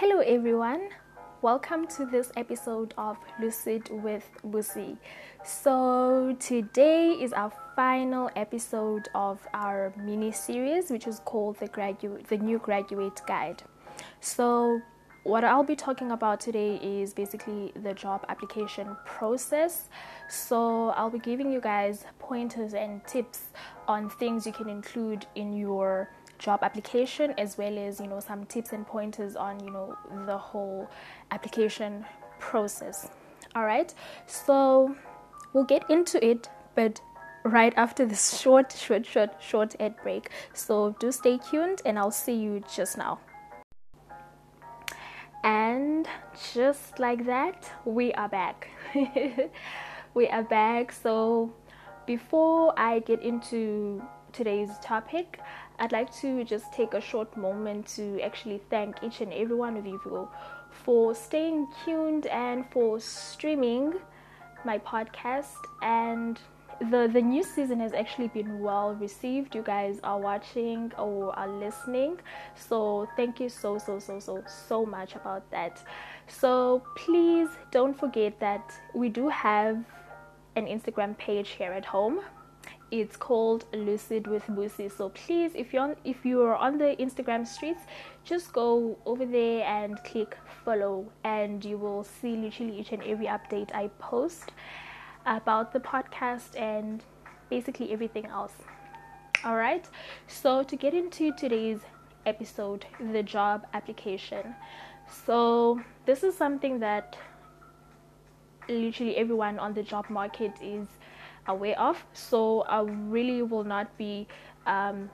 Hello, everyone. Welcome to this episode of Lucid with Busi. So, today is our final episode of our mini series, which is called the graduate, the new graduate guide. So, what I'll be talking about today is basically the job application process. So, I'll be giving you guys pointers and tips on things you can include in your job application as well as you know some tips and pointers on you know the whole application process. All right? So we'll get into it but right after this short short short short ad break. So do stay tuned and i'll see you just now. And just like that we are back. We are back. So before i get into today's topic I'd like to just take a short moment to actually thank each and every one of you for staying tuned and for streaming my podcast. And the the new season has actually been well received. You guys are watching or are listening. So thank you so so so so so much about that. So please don't forget that we do have an instagram page here at home it's called lucid with busi so please if you're on, if you're on the instagram streets just go over there and click follow and you will see literally each and every update i post about the podcast and basically everything else. All right so to get into today's episode the job application. So this is something that literally everyone on the job market is aware of. So I really will not be um,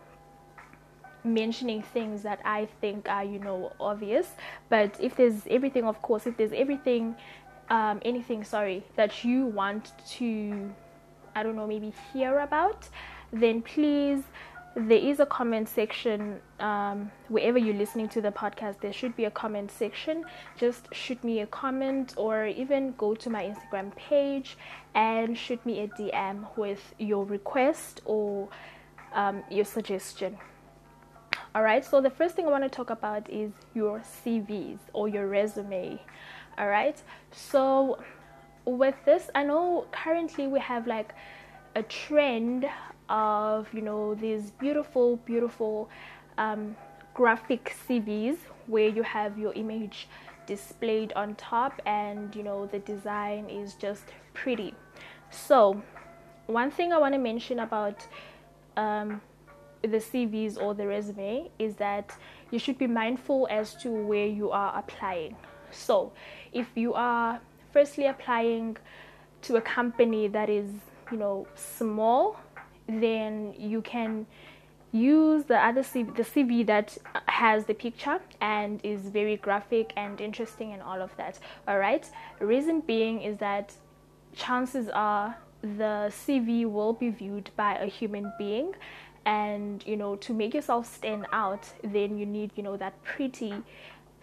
mentioning things that I think are, you know, obvious. But if there's everything, of course, if there's everything, um, anything, sorry, that you want to, I don't know, maybe hear about, then please there is a comment section um, wherever you're listening to the podcast there should be a comment section. Just shoot me a comment or even go to my instagram page and shoot me a dm with your request or um, your suggestion. All right so the first thing i want to talk about is your cvs or your resume. All right so with this i know currently we have like a trend of you know these beautiful beautiful um, graphic cvs where you have your image displayed on top and you know the design is just pretty. So one thing i want to mention about um, the cvs or the resume is that you should be mindful as to where you are applying. So if you are firstly applying to a company that is you know small then you can use the other CV, the CV that has the picture and is very graphic and interesting and all of that. All right. Reason being is that chances are the CV will be viewed by a human being, and you know to make yourself stand out, then you need you know that pretty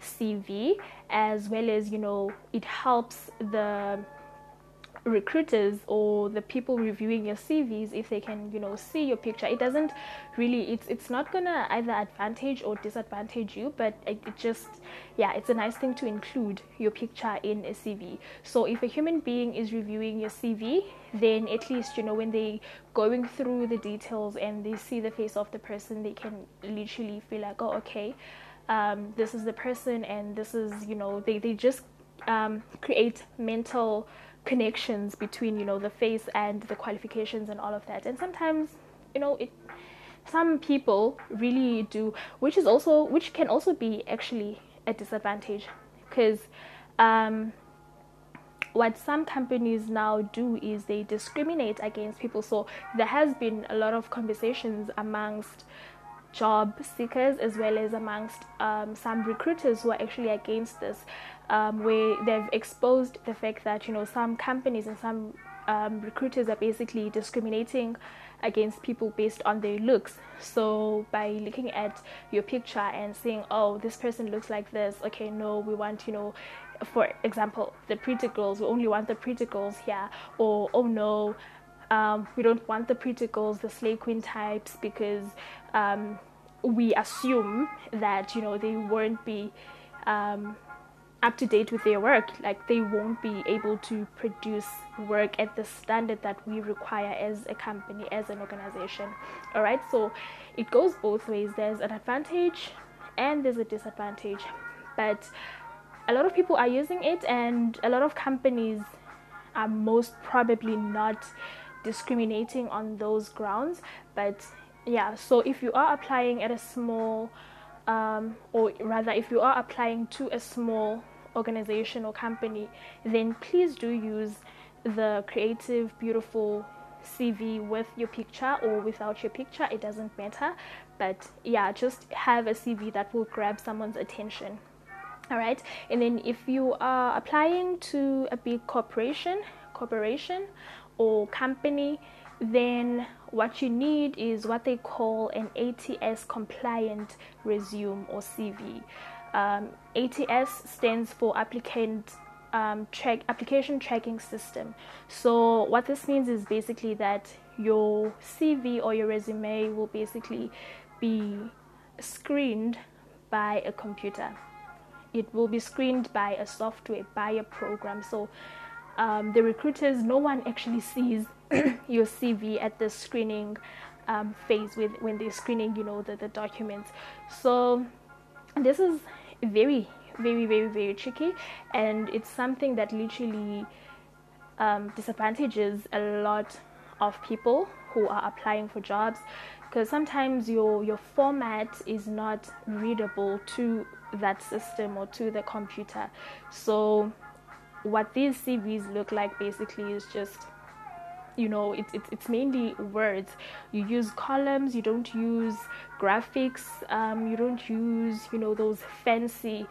CV as well as you know it helps the recruiters or the people reviewing your CVs if they can you know see your picture it doesn't really it's it's not gonna either advantage or disadvantage you but it, it, just yeah it's a nice thing to include your picture in a CV so if a human being is reviewing your CV then at least you know when they going through the details and they see the face of the person they can literally feel like oh okay um, this is the person and this is you know they, they just um, create mental connections between you know the face and the qualifications and all of that. And sometimes you know it some people really do which is also which can also be actually a disadvantage. Because um, what some companies now do is they discriminate against people. So there has been a lot of conversations amongst job seekers as well as amongst um, some recruiters who are actually against this um, where they've exposed the fact that you know some companies and some um, recruiters are basically discriminating against people based on their looks. So by looking at your picture and saying, "Oh, this person looks like this," okay, no, we want you know, for example, the pretty girls. We only want the pretty girls here, or oh no. Um, we don't want the pretty girls, the slay queen types, because um, we assume that you know they won't be um, up to date with their work. Like they won't be able to produce work at the standard that we require as a company, as an organization. All right, so it goes both ways. There's an advantage and there's a disadvantage, but a lot of people are using it, and a lot of companies are most probably not discriminating on those grounds. But yeah, so if you are applying at a small um, or rather, if you are applying to a small organization or company, then please do use the creative, beautiful CV with your picture or without your picture. It doesn't matter. But yeah, just have a CV that will grab someone's attention. All right. And then if you are applying to a big corporation, corporation or company, then what you need is what they call an ATS compliant resume or CV. Um, ATS stands for applicant um, track application tracking system. So what this means is basically that your CV or your resume will basically be screened by a computer. It will be screened by a software, by a program. So um, the recruiters, no one actually sees your CV at the screening um, phase with when they're screening, you know, the, the documents. So this is very, very, very, very tricky, and it's something that literally um, disadvantages a lot of people who are applying for jobs because sometimes your your format is not readable to that system or to the computer so what these CVs look like basically is just you know it's it's it's mainly words. You use columns you don't use graphics um, you don't use you know those fancy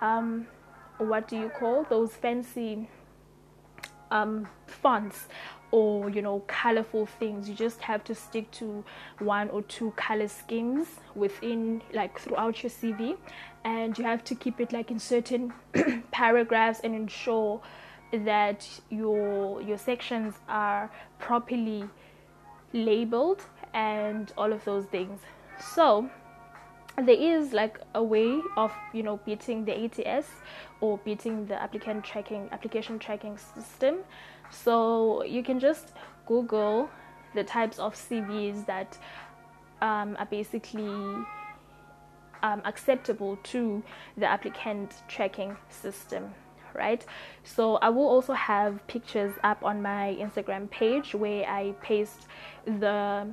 um, what do you call those fancy um, fonts or you know colorful things. You just have to stick to one or two color schemes within like throughout your cv and you have to keep it like in certain paragraphs and ensure that your your sections are properly labeled and all of those things. So there is like a way of you know beating the ATS or beating the applicant tracking application tracking system so you can just Google the types of CVs that um, are basically um, acceptable to the applicant tracking system right? So i will also have pictures up on my instagram page where i paste the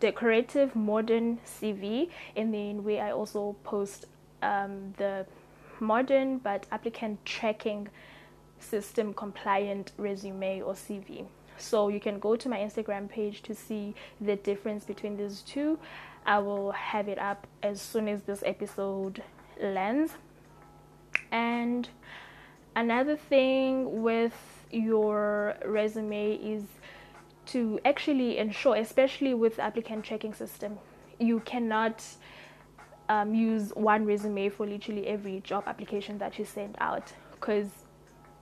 decorative modern cv and then where i also post um, the modern but applicant tracking system compliant resume or CV. So you can go to my Instagram page to see the difference between these two. I will have it up as soon as this episode lands. And another thing with your resume is to actually ensure, especially with applicant tracking system, you cannot um, use one resume for literally every job application that you send out because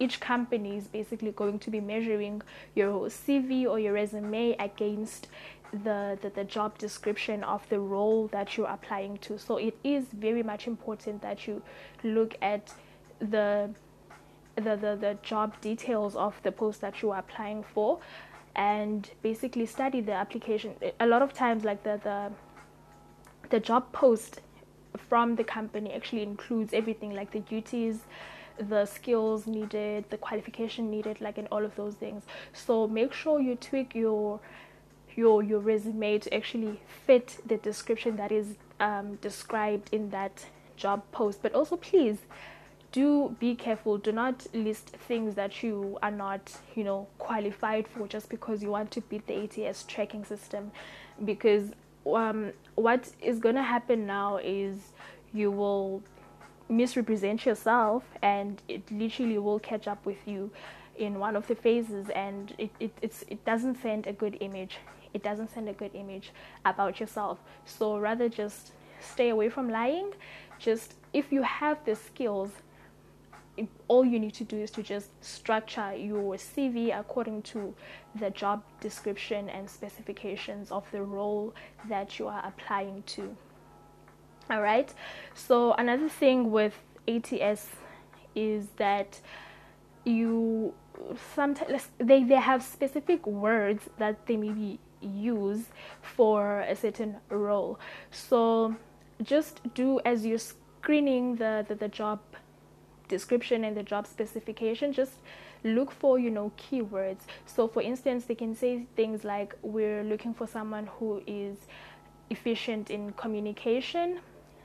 each company is basically going to be measuring your CV or your resume against the, the, the, job description of the role that you're applying to. So it is very much important that you look at the the, the, the job details of the post that you are applying for and basically study the application. A lot of times like the the the job post from the company actually includes everything like the duties the skills needed, the qualification needed, like in all of those things. So make sure you tweak your your your resume to actually fit the description that is um, described in that job post. But also, please do be careful. Do not list things that you are not, you know, qualified for just because you want to beat the ATS tracking system. Because um, what is going to happen now is you will misrepresent yourself and it literally will catch up with you in one of the phases. And it, it, it doesn't send a good image. It doesn't send a good image about yourself. So rather just stay away from lying. Just if you have the skills all you need to do is to just structure your CV according to the job description and specifications of the role that you are applying to all right so another thing with ATS is that you sometimes they, they have specific words that they maybe use for a certain role. So just do as you're screening the, the, the job description and the job specification, just look for you know keywords so for instance they can say things like we're looking for someone who is efficient in communication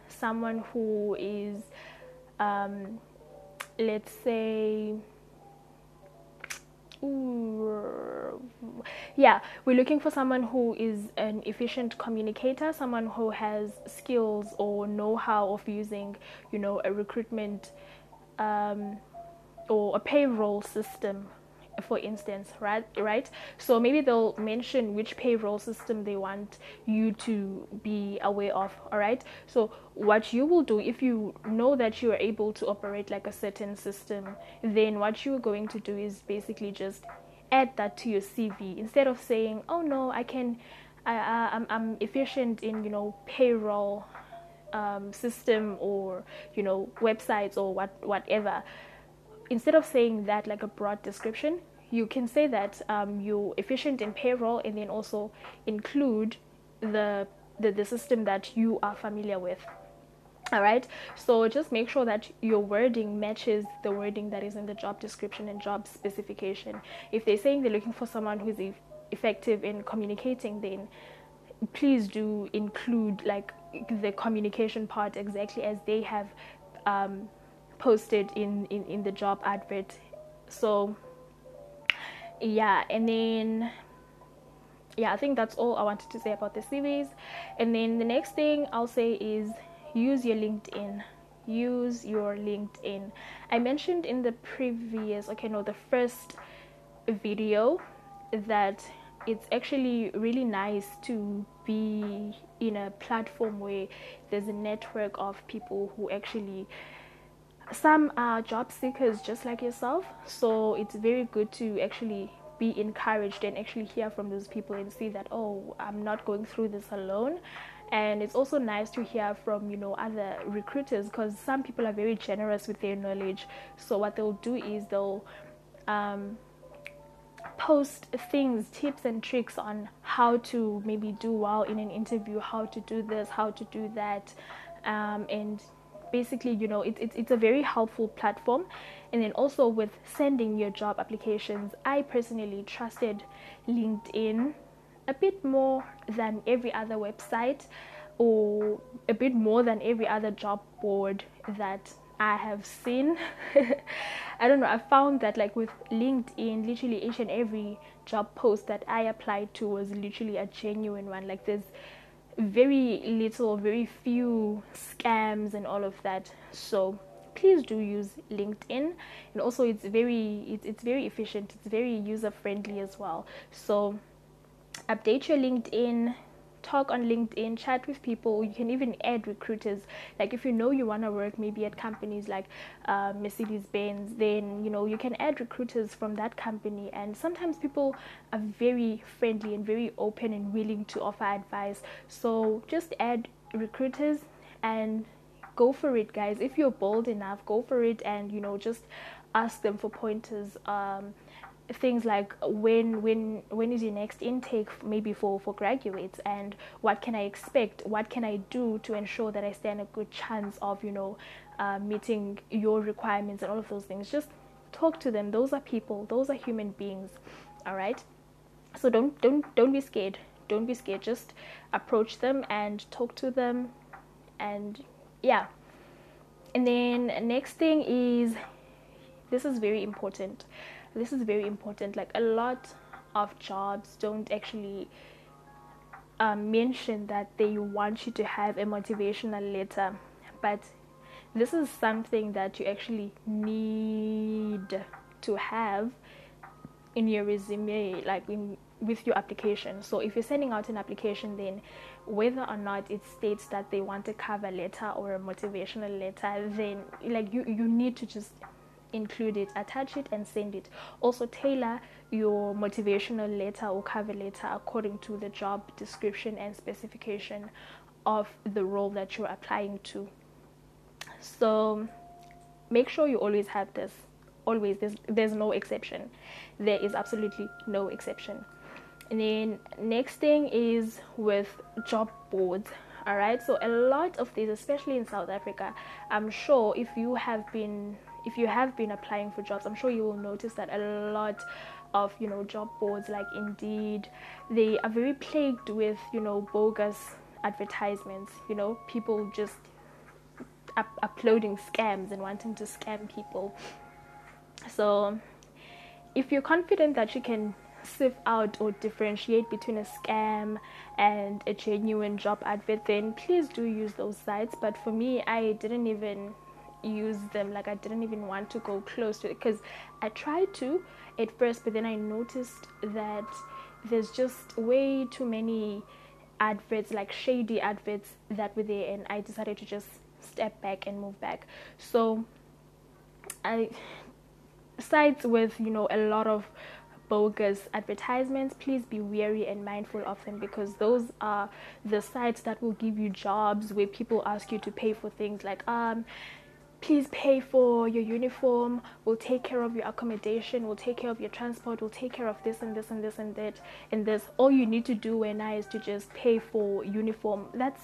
someone who is um, let's say yeah, we're looking for someone who is an efficient communicator, someone who has skills or know-how of using, you know, a recruitment um, or a payroll system for instance right right? So maybe they'll mention which payroll system they want you to be aware of all right? So what you will do if you know that you are able to operate like a certain system then what you're going to do is basically just add that to your cv instead of saying oh no i can I, I'm, I'm efficient in you know payroll um, system or you know websites or what whatever instead of saying that like a broad description you can say that um, you're efficient in payroll and then also include the, the the system that you are familiar with. All right so just make sure that your wording matches the wording that is in the job description and job specification. If they're saying they're looking for someone who's e- effective in communicating then please do include like the communication part exactly as they have um, posted in, in, in the job advert. So, yeah, and then, yeah, I think that's all I wanted to say about the series. And then the next thing I'll say is use your LinkedIn. Use your LinkedIn. I mentioned in the previous, okay, no, the first video that it's actually really nice to be in a platform where there's a network of people who actually some are job seekers just like yourself so it's very good to actually be encouraged and actually hear from those people and see that oh i'm not going through this alone. And it's also nice to hear from you know other recruiters because some people are very generous with their knowledge. So what they'll do is they'll um, post things, tips and tricks on how to maybe do well in an interview, how to do this, how to do that, um, and basically, you know, it, it, it's a very helpful platform. And then also with sending your job applications, I personally trusted LinkedIn a bit more than every other website or a bit more than every other job board that I have seen. I don't know, I found that like with LinkedIn, literally each and every job post that I applied to was literally a genuine one. Like there's very little, very few scams and all of that. So please do use LinkedIn, and also it's very it's, it's very efficient. It's very user friendly as well. So update your LinkedIn talk on LinkedIn, chat with people. You can even add recruiters. Like if you know you want to work maybe at companies like uh, Mercedes Benz, then you know you can add recruiters from that company. And sometimes people are very friendly and very open and willing to offer advice. So just add recruiters and go for it, guys. If you're bold enough, go for it, and you know just ask them for pointers. Um, things like when when when is your next intake maybe for for graduates and what can i expect? What can i do to ensure that i stand a good chance of you know uh, meeting your requirements and all of those things? Just talk to them. Those are people. Those are human beings. All right? So don't don't don't be scared. Don't be scared. Just approach them and talk to them and yeah. And then next thing is this is very important this is very important like a lot of jobs don't actually um, mention that they want you to have a motivational letter but this is something that you actually need to have in your resume like in with your application. So if you're sending out an application then whether or not it states that they want a cover letter or a motivational letter then like you you need to just include it, attach it, and send it. Also, tailor your motivational letter or cover letter according to the job description and specification of the role that you're applying to. So, make sure you always have this. Always. There's there's no exception. There is absolutely no exception. And then next thing is with job boards. All right? So a lot of these especially in south africa i'm sure if you have been if you have been applying for jobs i'm sure you will notice that a lot of you know job boards like indeed they are very plagued with you know bogus advertisements you know people just up- uploading scams and wanting to scam people so if you're confident that you can sift out or differentiate between a scam and a genuine job advert, then please do use those sites. But for me, I didn't even use them like i didn't even want to go close to it because i tried to at first but then i noticed that there's just way too many adverts like shady adverts that were there and i decided to just step back and move back. So i sites with you know a lot of bogus advertisements please be wary and mindful of them because those are the sites that will give you jobs where people ask you to pay for things like um please pay for your uniform we'll take care of your accommodation we'll take care of your transport we'll take care of this and this and this and that and this. All you need to do when I is to just pay for uniform. That's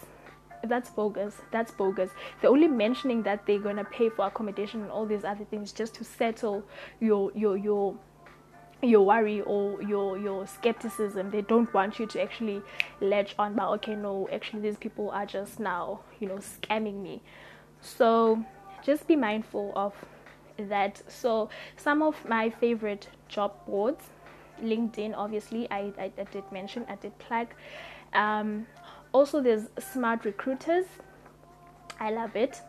that's bogus that's bogus. They're only mentioning that they're gonna pay for accommodation and all these other things just to settle your your your your worry or your your skepticism. They don't want you to actually latch on but okay no actually these people are just now you know scamming me. So just be mindful of that. So some of my favorite job boards linkedin obviously i i, I did mention i did plug. Um, also there's smart recruiters. I love it.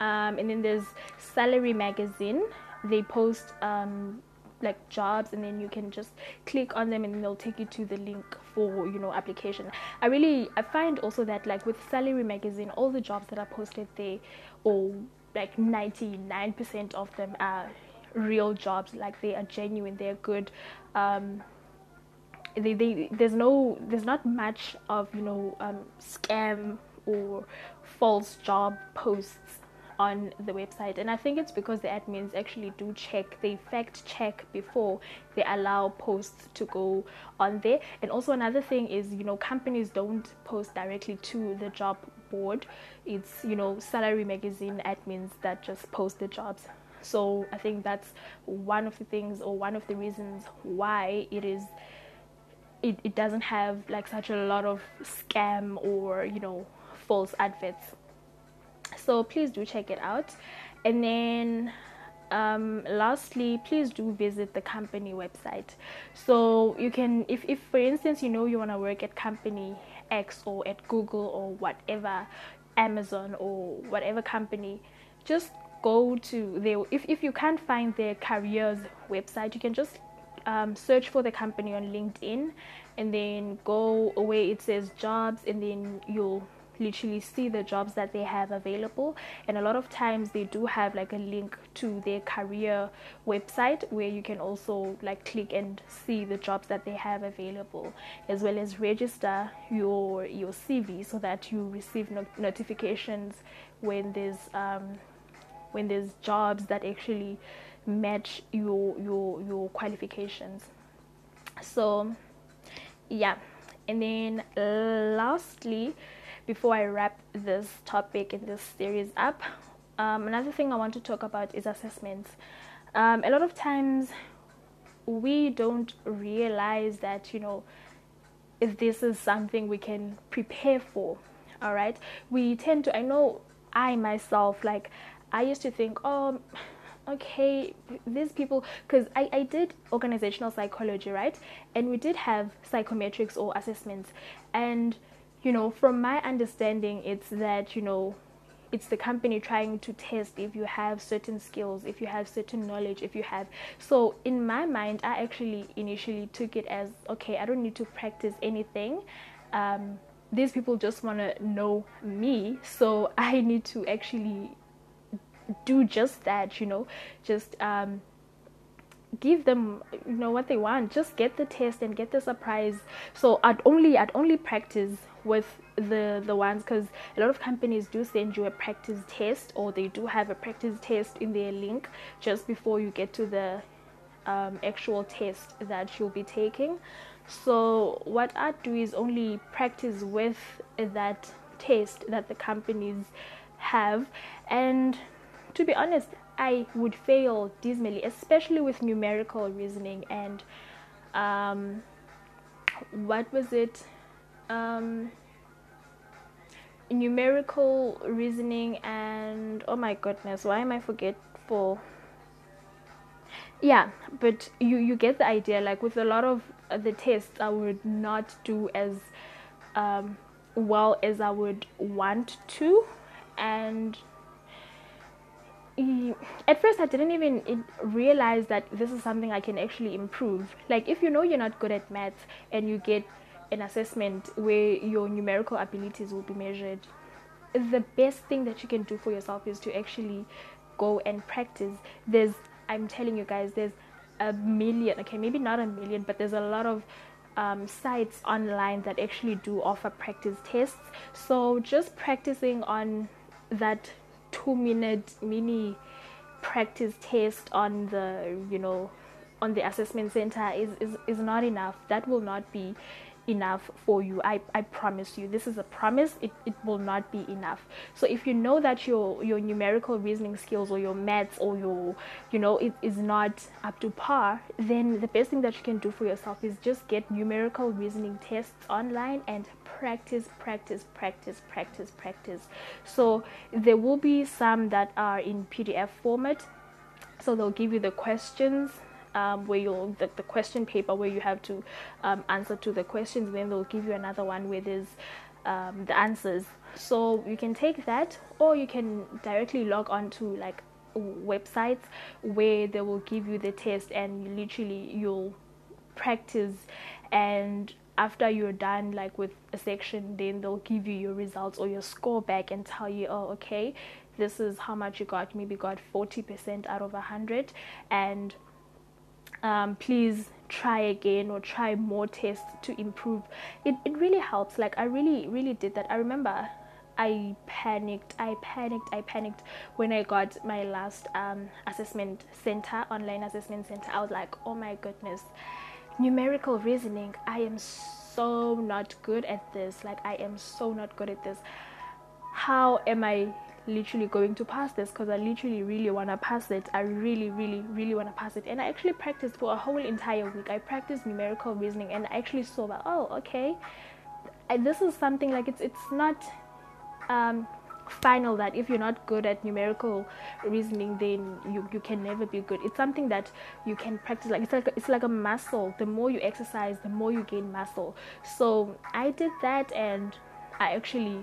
Um, and then there's salary magazine. They post um, like jobs and then you can just click on them and they'll take you to the link for you know application. I really i find also that like with salary magazine all the jobs that are posted there or like 99% of them are real jobs. Like they are genuine they're good. Um, they, they there's no there's not much of you know um, scam or false job posts on the website. And i think it's because the admins actually do check they fact check before they allow posts to go on there. And also another thing is you know companies don't post directly to the job board. It's you know salary magazine admins that just post the jobs. So i think that's one of the things or one of the reasons why it is it, it doesn't have like such a lot of scam or you know false adverts so please do check it out. And then um, lastly please do visit the company website. So you can if, if for instance you know you want to work at company x or at google or whatever amazon or whatever company just go to their if, if you can't find their careers website you can just um, search for the company on linkedin and then go away it says jobs and then you'll literally see the jobs that they have available. And a lot of times they do have like a link to their career website where you can also like click and see the jobs that they have available as well as register your your CV so that you receive no- notifications when there's um, when there's jobs that actually match your your your qualifications. So yeah. And then lastly before I wrap this topic in this series up, um, another thing I want to talk about is assessments. Um, a lot of times we don't realize that, you know, if this is something we can prepare for, all right? We tend to, I know I myself, like, I used to think, oh, okay, these people, because I, I did organizational psychology, right? And we did have psychometrics or assessments. And you know, from my understanding, it's that, you know, it's the company trying to test if you have certain skills, if you have certain knowledge, if you have. So, in my mind, I actually initially took it as okay, I don't need to practice anything. Um, these people just want to know me, so I need to actually do just that, you know, just um, give them you know what they want just get the test and get the surprise so i'd only i'd only practice with the the ones because a lot of companies do send you a practice test or they do have a practice test in their link just before you get to the um, actual test that you'll be taking. So what i do is only practice with that test that the companies have. And to be honest i would fail dismally especially with numerical reasoning and um, what was it um, numerical reasoning and oh my goodness why am i forgetful? Yeah but you you get the idea like with a lot of the tests i would not do as um, well as i would want to and at first i didn't even realize that this is something i can actually improve. Like if you know you're not good at maths and you get an assessment where your numerical abilities will be measured. The best thing that you can do for yourself is to actually go and practice. There's i'm telling you guys there's a million okay maybe not a million but there's a lot of um, sites online that actually do offer practice tests. So just practicing on that two minute mini practice test on the you know on the assessment center is, is, is not enough. That will not be enough for you. I, I promise you. This is a promise. It, it will not be enough. So if you know that your your numerical reasoning skills or your maths or your you know it is not up to par then the best thing that you can do for yourself is just get numerical reasoning tests online and practice practice practice practice practice. So there will be some that are in pdf format. So they'll give you the questions um, where you'll the, the, question paper where you have to um, answer to the questions then they'll give you another one where there's um, the answers. So you can take that or you can directly log on to like websites where they will give you the test and literally you'll practice and after you're done like with a section then they'll give you your results or your score back and tell you oh okay this is how much you got. Maybe got 40% out of 100 and um, please try again or try more tests to improve. It, it really helps. Like i really really did that. I remember i panicked i panicked i panicked when i got my last um, assessment center online assessment center. I was like oh my goodness. Numerical reasoning. I am so not good at this. Like i am so not good at this. How am i literally going to pass this because I literally really want to pass it. I really, really, really want to pass it. And I actually practiced for a whole entire week. I practiced numerical reasoning and I actually saw that, oh, okay, I, this is something like it's, it's not um, final that if you're not good at numerical reasoning then you, you can never be good it's something that you can practice like it's like it's like a muscle the more you exercise the more you gain muscle so i did that and i actually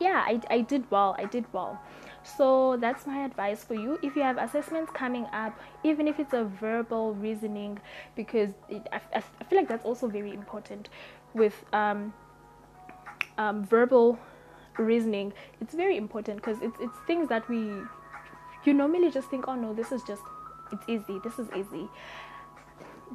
yeah I, I did well i did well. So that's my advice for you. If you have assessments coming up even if it's a verbal reasoning because it, I, I feel like that's also very important with um, um, verbal reasoning. It's very important because it's, it's things that we you normally just think oh no this is just it's easy this is easy.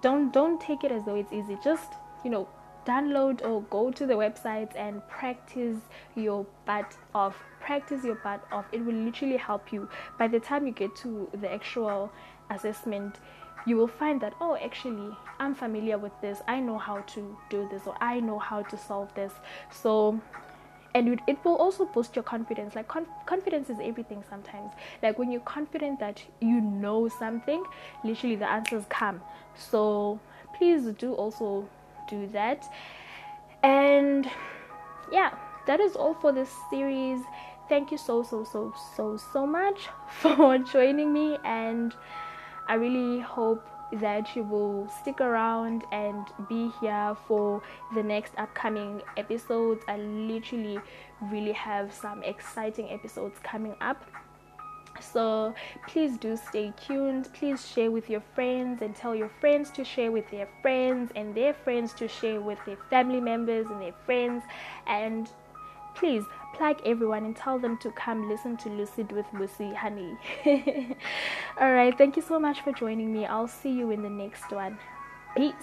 Don't don't take it as though it's easy. Just you know download or go to the website and practice your butt off practice your butt off it will literally help you. By the time you get to the actual assessment you will find that oh actually i'm familiar with this. I know how to do this or i know how to solve this. So and it will also boost your confidence. Like conf- confidence is everything sometimes. Like when you're confident that you know something literally the answers come. So please do also do that. And yeah that is all for this series. Thank you so so so so so much for joining me and i really hope that you will stick around and be here for the next upcoming episodes. I literally really have some exciting episodes coming up so please do stay tuned. Please share with your friends and tell your friends to share with their friends and their friends to share with their family members and their friends. And please plug everyone and tell them to come listen to lucid with lucy honey. All right thank you so much for joining me. I'll see you in the next one. Peace